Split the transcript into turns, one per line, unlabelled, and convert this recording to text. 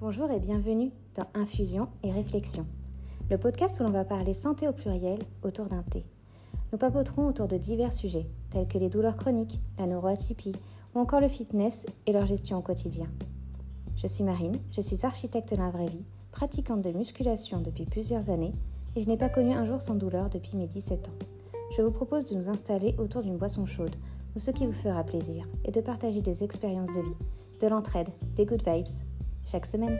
Bonjour et bienvenue dans Infusion et Réflexion, le podcast où l'on va parler santé au pluriel autour d'un thé. Nous papoterons autour de divers sujets, tels que les douleurs chroniques, la neuroatypie ou encore le fitness et leur gestion au quotidien. Je suis Marine, je suis architecte de la vraie vie, pratiquante de musculation depuis plusieurs années et je n'ai pas connu un jour sans douleur depuis mes 17 ans. Je vous propose de nous installer autour d'une boisson chaude ou ce qui vous fera plaisir et de partager des expériences de vie, de l'entraide, des good vibes chaque semaine.